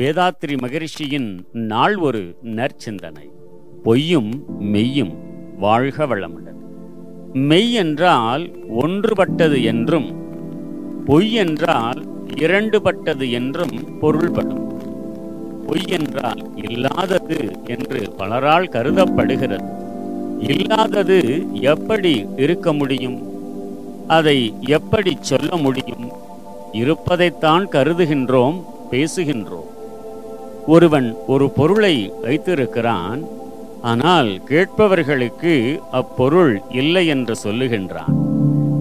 வேதாத்ரி மகரிஷியின் நாள் ஒரு நற்சிந்தனை. பொய்யும் மெய்யும் வாழ்க வளமுடன். மெய் என்றால் ஒன்றுபட்டது என்றும் பொய் என்றால் இரண்டுபட்டது என்றும் பொருள்படும். பொய் என்றால் இல்லாதது என்று பலரால் கருதப்படுகிறது. இல்லாதது எப்படி இருக்க முடியும்? அதை எப்படி சொல்ல முடியும்? இருப்பதைத்தான் கருதுகின்றோம் பேசுகின்றோம். ஒருவன் ஒரு பொருளை வைத்திருக்கிறான் ஆனால் கேட்பவர்களுக்கு அப்பொருள் இல்லை என்று சொல்லுகின்றான்.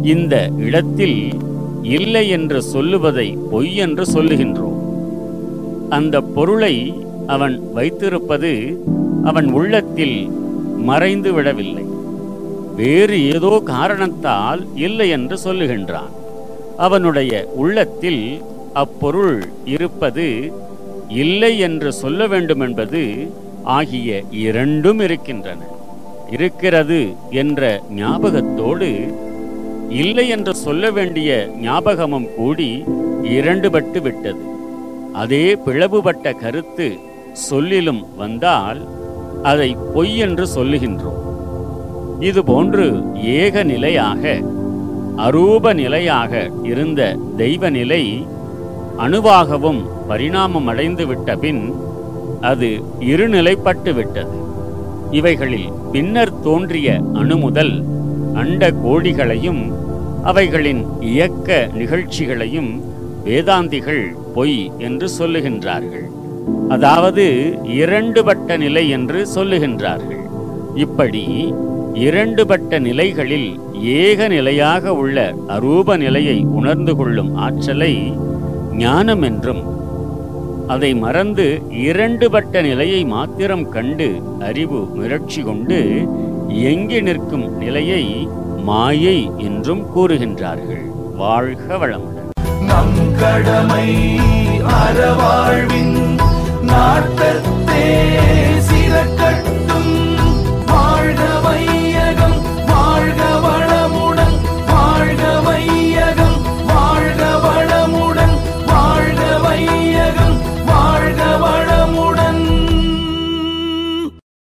இந்த இடத்தில் இல்லை என்று சொல்லுவதை பொய் என்று சொல்லுகின்றோம். அந்த பொருளை அவன் வைத்திருப்பது அவன் உள்ளத்தில் மறைந்து விடவில்லை. வேறு ஏதோ காரணத்தால் இல்லை என்று சொல்லுகின்றான். அவனுடைய உள்ளத்தில் அப்பொருள் இருப்பது இல்லை என்று சொல்ல வேண்டும் என்பது ஆகிய இரண்டும் இருக்கின்றன. இருக்கிறது என்ற ஞாபகத்தோடு இல்லை என்று சொல்ல வேண்டிய ஞாபகமும் கூடி இரண்டுபட்டு விட்டது. அதே பிளவுபட்ட கருத்து சொல்லிலும் வந்தால் அதை பொய் என்று சொல்லுகின்றோம். இதுபோன்று ஏக நிலையாக அரூப நிலையாக இருந்த தெய்வ நிலை அணுவாகவும் பரிணாமம் அடைந்துவிட்ட பின் அது இருநிலைப்பட்டு விட்டது இவைகளில் பின்னர் தோன்றிய அணு முதல் அண்ட கோடிகளையும் அவைகளின் இயக்க நிகழ்ச்சிகளையும் வேதாந்திகள் பொய் என்று சொல்லுகின்றார்கள். அதாவது இரண்டுபட்ட நிலை என்று சொல்லுகின்றார்கள். இப்படி இரண்டுபட்ட நிலைகளில் ஏக நிலையாக உள்ள அரூப நிலையை உணர்ந்து கொள்ளும் ஆற்றலை ஞானம் என்றும் அதை மறந்து இரண்டுபட்ட நிலையை மாத்திரம் கண்டு அறிவு முயற்சி கொண்டு எங்கி நிற்கும் நிலையை மாயை என்றும் கூறுகின்றார்கள். வாழ்க வளமுடன். நம் கடமை அற